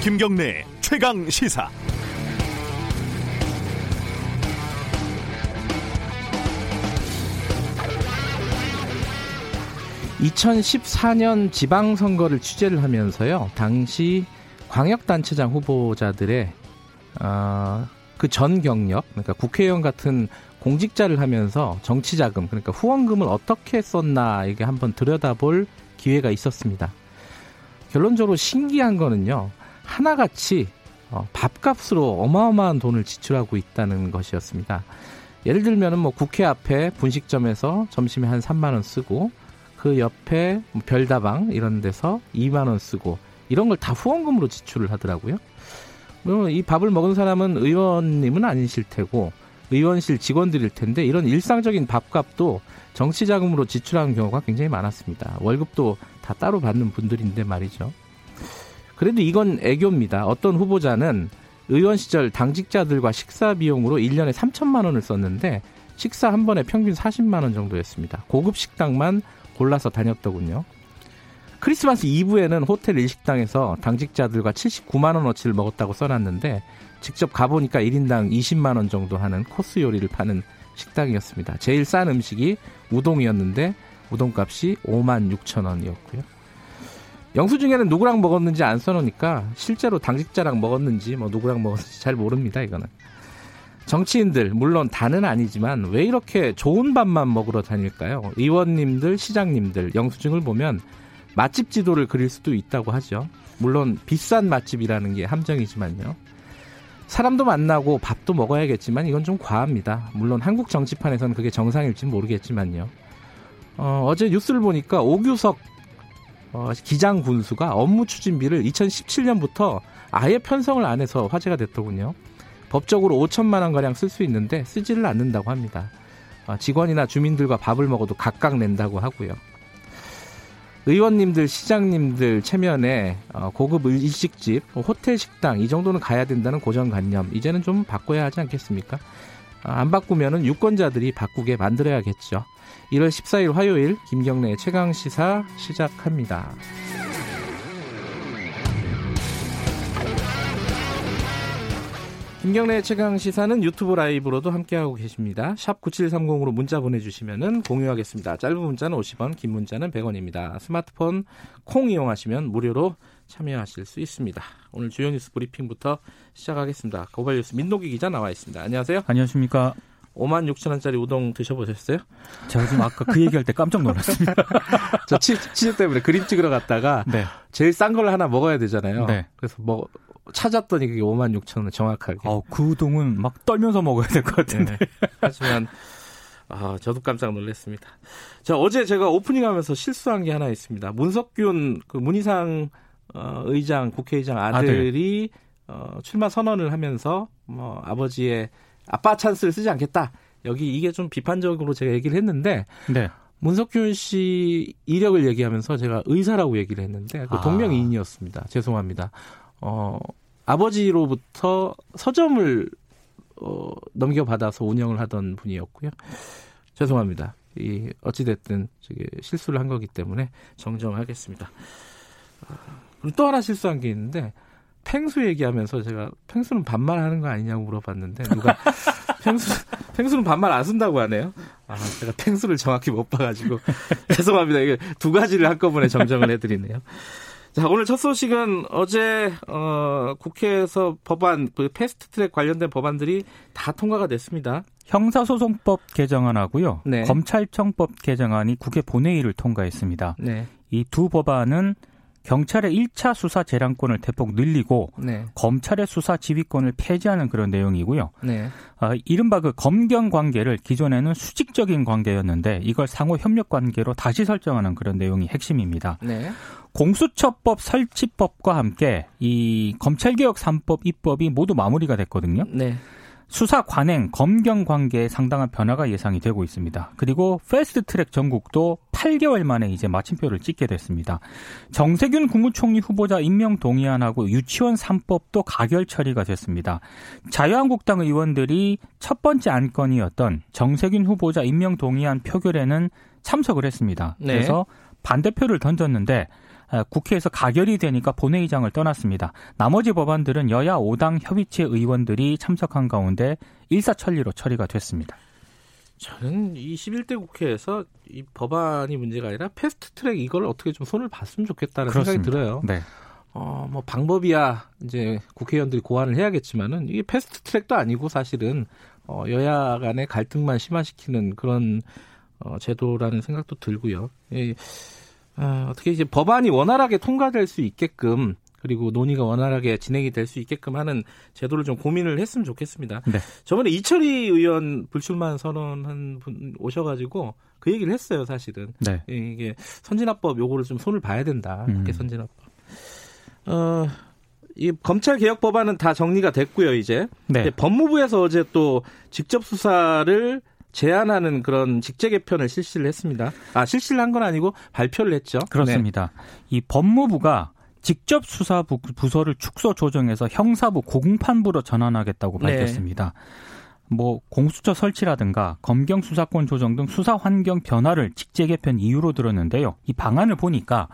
김경래 최강 시사. (2014년) 지방선거를 취재를 하면서요 당시 광역단체장 후보자들의 어, 그전 경력 그러니까 국회의원 같은 공직자를 하면서 정치자금 그러니까 후원금을 어떻게 썼나 이게 한번 들여다볼 기회가 있었습니다. 결론적으로 신기한 거는요 하나같이 어, 밥값으로 어마어마한 돈을 지출하고 있다는 것이었습니다. 예를 들면은 뭐 국회 앞에 분식점에서 점심에 한 3만 원 쓰고 그 옆에 뭐 별다방 이런 데서 2만 원 쓰고 이런 걸 다 후원금으로 지출을 하더라고요. 뭐이 밥을 먹은 사람은 의원님은 아니실 테고 의원실 직원들일 텐데 이런 일상적인 밥값도 정치 자금으로 지출하는 경우가 굉장히 많았습니다. 월급도 다 따로 받는 분들인데 말이죠. 그래도 이건 애교입니다. 어떤 후보자는 의원 시절 당직자들과 식사 비용으로 1년에 3천만 원을 썼는데 식사 한 번에 평균 40만 원 정도였습니다. 고급 식당만 골라서 다녔더군요. 크리스마스 이브에는 호텔 일식당에서 당직자들과 79만 원어치를 먹었다고 써놨는데 직접 가보니까 1인당 20만 원 정도 하는 코스 요리를 파는 식당이었습니다. 제일 싼 음식이 우동이었는데 우동값이 5만 6천 원이었고요. 영수증에는 누구랑 먹었는지 안 써놓으니까 실제로 당직자랑 먹었는지 뭐 누구랑 먹었는지 잘 모릅니다. 이거는. 정치인들 물론 다는 아니지만 왜 이렇게 좋은 밥만 먹으러 다닐까요? 의원님들, 시장님들 영수증을 보면 맛집 지도를 그릴 수도 있다고 하죠. 물론 비싼 맛집이라는 게 함정이지만요. 사람도 만나고 밥도 먹어야겠지만 이건 좀 과합니다. 물론 한국 정치판에서는 그게 정상일지 모르겠지만요. 어, 어제 뉴스를 보니까 오규석 어, 기장 군수가 업무 추진비를 2017년부터 아예 편성을 안 해서 화제가 됐더군요. 법적으로 5천만 원 가량 쓸 수 있는데 쓰지를 않는다고 합니다. 어, 직원이나 주민들과 밥을 먹어도 각각 낸다고 하고요. 의원님들, 시장님들 체면에 어, 고급 일식집, 호텔 식당 이 정도는 가야 된다는 고정관념 이제는 좀 바꿔야 하지 않겠습니까? 아, 안 바꾸면은 유권자들이 바꾸게 만들어야겠죠. 1월 14일 화요일 김경래 최강 시사 시작합니다. 김경래 최강 시사는 유튜브 라이브로도 함께하고 계십니다. 샵 9730으로 문자 보내주시면 공유하겠습니다. 짧은 문자는 50원, 긴 문자는 100원입니다. 스마트폰 콩 이용하시면 무료로 참여하실 수 있습니다. 오늘 주요 뉴스 브리핑부터 시작하겠습니다. 고발 뉴스 민동기 기자 나와 있습니다. 안녕하세요. 안녕하십니까. 5만 6천 원짜리 우동 드셔보셨어요? 제가 지금 아까 그 얘기할 때 깜짝 놀랐습니다. 저 치, 즈 때문에 그림 찍으러 갔다가 네. 제일 싼 걸 하나 먹어야 되잖아요. 네. 그래서 뭐 찾았더니 그게 5만 6천 원 정확하게. 어, 그 우동은 막 떨면서 먹어야 될 것 같은데. 네. 하지만 아, 저도 깜짝 놀랐습니다. 자, 어제 제가 오프닝 하면서 실수한 게 하나 있습니다. 문석균 그 문희상 어, 의장 국회의장 아들이 아들. 어, 출마 선언을 하면서 뭐 아버지의 아빠 찬스를 쓰지 않겠다. 여기 이게 좀 비판적으로 제가 얘기를 했는데 네. 문석균 씨 이력을 얘기하면서 제가 의사라고 얘기를 했는데 그 아. 동명이인이었습니다. 죄송합니다. 어, 아버지로부터 서점을 어, 넘겨받아서 운영을 하던 분이었고요. 죄송합니다. 이 어찌됐든 저기 실수를 한 거기 때문에 정정하겠습니다. 어, 그리고 또 하나 실수한 게 있는데 펭수 얘기하면서 제가 펭수는 반말하는 거 아니냐고 물어봤는데 누가 펭수 펭수는 반말 안 쓴다고 하네요. 아 제가 펭수를 정확히 못 봐가지고 죄송합니다. 이게 두 가지를 한꺼번에 정정을 해드리네요. 자 오늘 첫 소식은 어제 어, 국회에서 법안 그 패스트트랙 관련된 법안들이 다 통과가 됐습니다. 형사소송법 개정안하고요. 네. 검찰청법 개정안이 국회 본회의를 통과했습니다. 네. 이두 법안은 경찰의 1차 수사 재량권을 대폭 늘리고 네. 검찰의 수사 지휘권을 폐지하는 그런 내용이고요. 네. 아, 이른바 그 검경 관계를 기존에는 수직적인 관계였는데 이걸 상호 협력 관계로 다시 설정하는 그런 내용이 핵심입니다. 네. 공수처법 설치법과 함께 이 검찰개혁 3법 입법이 모두 마무리가 됐거든요. 네. 수사 관행, 검경 관계에 상당한 변화가 예상이 되고 있습니다. 그리고 패스트 트랙 전국도 8개월 만에 이제 마침표를 찍게 됐습니다. 정세균 국무총리 후보자 임명 동의안하고 유치원 3법도 가결 처리가 됐습니다. 자유한국당 의원들이 첫 번째 안건이었던 정세균 후보자 임명 동의안 표결에는 참석을 했습니다. 네. 그래서 반대표를 던졌는데 국회에서 가결이 되니까 본회의장을 떠났습니다. 나머지 법안들은 여야 5당 협의체 의원들이 참석한 가운데 일사천리로 처리가 됐습니다. 저는 21대 국회에서 이 법안이 문제가 아니라 패스트 트랙 이걸 어떻게 좀 손을 봤으면 좋겠다는 그렇습니다. 생각이 들어요. 네. 어, 뭐 방법이야 이제 국회의원들이 고안을 해야겠지만은 이게 패스트 트랙도 아니고 사실은 어, 여야 간의 갈등만 심화시키는 그런 어, 제도라는 생각도 들고요. 예, 어, 어떻게 이제 법안이 원활하게 통과될 수 있게끔 그리고 논의가 원활하게 진행이 될 수 있게끔 하는 제도를 좀 고민을 했으면 좋겠습니다. 네. 저번에 이철희 의원 불출마 선언한 분 오셔가지고 그 얘기를 했어요, 사실은. 네. 예, 이게 선진화법 요거를 좀 손을 봐야 된다. 음. 선진화법. 어, 이 검찰 개혁 법안은 다 정리가 됐고요, 이제. 네. 법무부에서 어제 또 직접 수사를 제안하는 그런 직제 개편을 실시를 했습니다. 아, 실시를 한 건 아니고 발표를 했죠. 그렇습니다. 네. 이 법무부가 직접 수사 부서를 축소 조정해서 형사부 고공판부로 전환하겠다고 네. 밝혔습니다. 네. 뭐 공수처 설치라든가 검경 수사권 조정 등 수사 환경 변화를 직제 개편 이유로 들었는데요. 이 방안을 보니까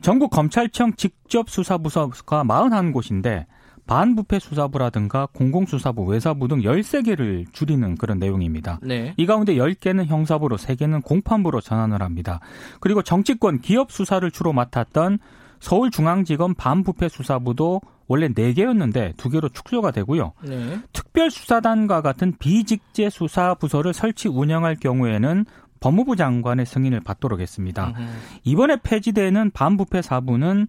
전국 검찰청 직접 수사 부서가 41곳인데 반부패 수사부라든가 공공수사부, 외사부 등 13개를 줄이는 그런 내용입니다. 네. 이 가운데 10개는 형사부로 3개는 공판부로 전환을 합니다. 그리고 정치권 기업 수사를 주로 맡았던 서울중앙지검 반부패 수사부도 원래 4개였는데 2개로 축소가 되고요. 네. 특별수사단과 같은 비직제 수사 부서를 설치 운영할 경우에는 법무부 장관의 승인을 받도록 했습니다. 으흠. 이번에 폐지되는 반부패 사부는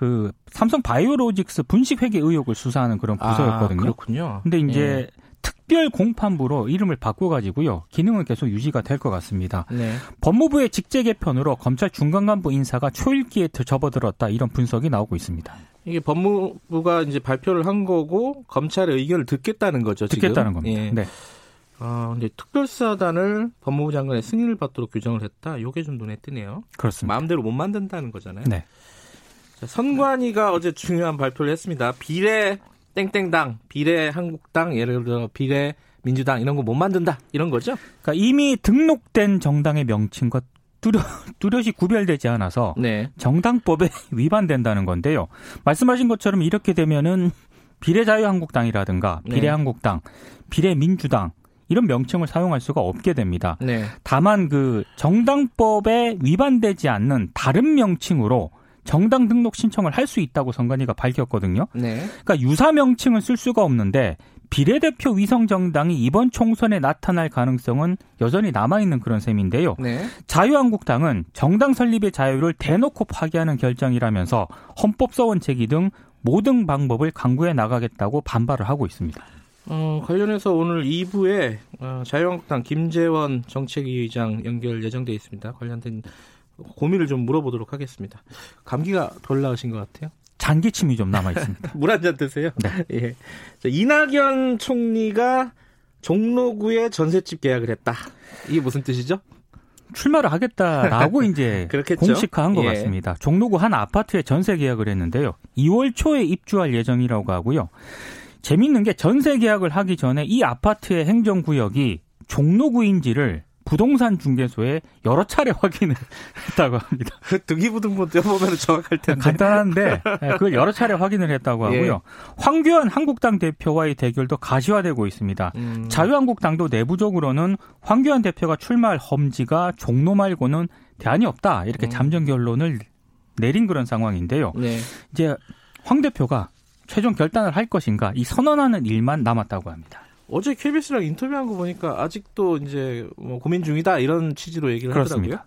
그 삼성 바이오로직스 분식 회계 의혹을 수사하는 그런 아, 부서였거든요. 아, 그렇군요. 근데 이제 예. 특별 공판부로 이름을 바꿔가지고요 기능은 계속 유지가 될 것 같습니다. 네. 법무부의 직제 개편으로 검찰 중간 간부 인사가 초읽기에 접어들었다 이런 분석이 나오고 있습니다. 이게 법무부가 이제 발표를 한 거고 검찰의 의견을 듣겠다는 거죠. 듣겠다는 겁니다. 예. 네. 아, 근데 특별수사단을 법무부 장관의 승인을 받도록 규정을 했다. 이게 좀 눈에 띄네요. 그렇습니다. 마음대로 못 만든다는 거잖아요. 네. 선관위가 어제 중요한 발표를 했습니다. 비례 땡땡당, 비례 한국당, 예를 들어 비례 민주당 이런 거 못 만든다 이런 거죠? 그러니까 이미 등록된 정당의 명칭과 뚜렷, 뚜렷이 구별되지 않아서 네. 정당법에 위반된다는 건데요. 말씀하신 것처럼 이렇게 되면은 비례자유한국당이라든가 네. 비례한국당, 네. 비례민주당 이런 명칭을 사용할 수가 없게 됩니다. 네. 다만 그 정당법에 위반되지 않는 다른 명칭으로 정당 등록 신청을 할 수 있다고 선관위가 밝혔거든요. 네. 그러니까 유사 명칭을 쓸 수가 없는데 비례대표 위성 정당이 이번 총선에 나타날 가능성은 여전히 남아 있는 그런 셈인데요. 네. 자유한국당은 정당 설립의 자유를 대놓고 파기하는 결정이라면서 헌법소원 제기 등 모든 방법을 강구해 나가겠다고 반발을 하고 있습니다. 어, 관련해서 오늘 2부에 어, 자유한국당 김재원 정책위 의장 연결 예정돼 있습니다. 관련된 고민을 좀 물어보도록 하겠습니다. 감기가 덜 나으신 것 같아요. 장기침이 좀 남아 있습니다. 물 한 잔 드세요. 네. 예. 이낙연 총리가 종로구에 전셋집 계약을 했다. 이게 무슨 뜻이죠? 출마를 하겠다라고 이제 공식화한 것 예. 같습니다. 종로구 한 아파트에 전세 계약을 했는데요. 2월 초에 입주할 예정이라고 하고요. 재밌는 게 전세 계약을 하기 전에 이 아파트의 행정구역이 종로구인지를 부동산 중개소에 여러 차례 확인을 했다고 합니다. 그 등기부등본 떼보면 정확할 텐데. 간단한데 예, 그걸 여러 차례 확인을 했다고 하고요. 예. 황교안 한국당 대표와의 대결도 가시화되고 있습니다. 음. 자유한국당도 내부적으로는 황교안 대표가 출마할 험지가 종로 말고는 대안이 없다 이렇게 음. 잠정 결론을 내린 그런 상황인데요. 네. 이제 황 대표가 최종 결단을 할 것인가 이 선언하는 일만 남았다고 합니다. 어제 KBS랑 인터뷰한 거 보니까 아직도 이제 뭐 고민 중이다 이런 취지로 얘기를 그렇습니다.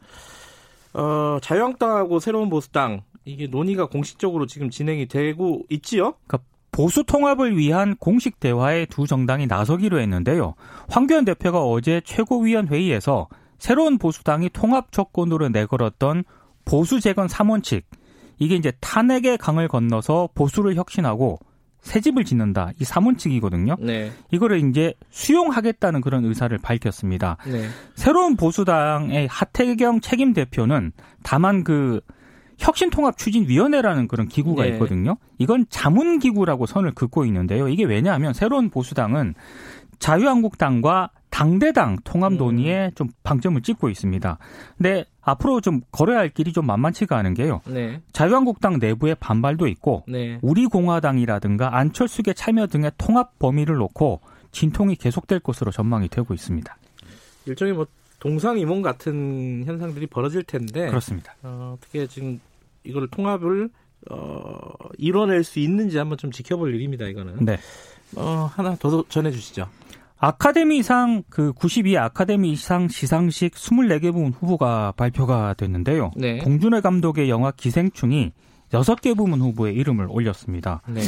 하더라고요. 어, 자유한국당하고 새로운 보수당 이게 논의가 공식적으로 지금 진행이 되고 있지요? 그러니까 보수 통합을 위한 공식 대화에 두 정당이 나서기로 했는데요. 황교안 대표가 어제 최고위원 회의에서 새로운 보수당이 통합 조건으로 내걸었던 보수 재건 3원칙 이게 이제 탄핵의 강을 건너서 보수를 혁신하고 새 집을 짓는다. 이 사문칙이거든요. 네. 이거를 이제 수용하겠다는 그런 의사를 밝혔습니다. 네. 새로운 보수당의 하태경 책임 대표는 다만 그 혁신통합 추진위원회라는 그런 기구가 네. 있거든요. 이건 자문기구라고 선을 긋고 있는데요. 이게 왜냐하면 새로운 보수당은 자유한국당과 당대당 통합 음. 논의에 음. 좀 방점을 찍고 있습니다. 근데 앞으로 좀 걸어야 할 길이 좀 만만치가 않은 게요. 네. 자유한국당 내부의 반발도 있고 네. 우리공화당이라든가 안철수계 참여 등의 통합 범위를 놓고 진통이 계속될 것으로 전망이 되고 있습니다. 일종의 뭐 동상이몽 같은 현상들이 벌어질 텐데 그렇습니다. 어, 어떻게 지금 이걸 통합을 어, 이뤄낼 수 있는지 한번 좀 지켜볼 일입니다. 이거는. 네. 어, 하나 더 전해 주시죠. 아카데미상 그 92회 아카데미상 시상식 24개 부문 후보가 발표가 됐는데요. 네. 봉준호 감독의 영화 기생충이 6개 부문 후보에 이름을 올렸습니다. 네.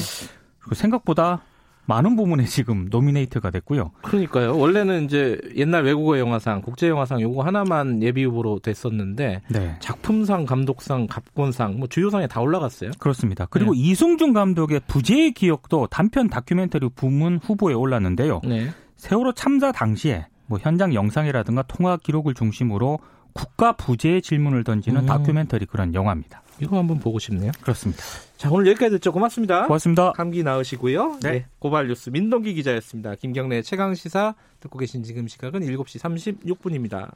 그리고 생각보다 많은 부문에 지금 노미네이트가 됐고요. 그러니까요. 원래는 이제 옛날 외국어 영화상, 국제 영화상 요거 하나만 예비 후보로 됐었는데 네. 작품상, 감독상, 갑본상 뭐 주요 상에 다 올라갔어요. 그렇습니다. 그리고 네. 이승준 감독의 부재의 기억도 단편 다큐멘터리 부문 후보에 올랐는데요. 네. 세월호 참사 당시에 뭐 현장 영상이라든가 통화 기록을 중심으로 국가 부재의 질문을 던지는 음. 다큐멘터리 그런 영화입니다. 이거 한번 보고 싶네요. 그렇습니다. 자, 오늘 여기까지 듣죠. 고맙습니다. 고맙습니다. 감기 나으시고요. 네. 네 고발 뉴스 민동기 기자였습니다. 김경래 최강 시사 듣고 계신 지금 시각은 7시 36분입니다.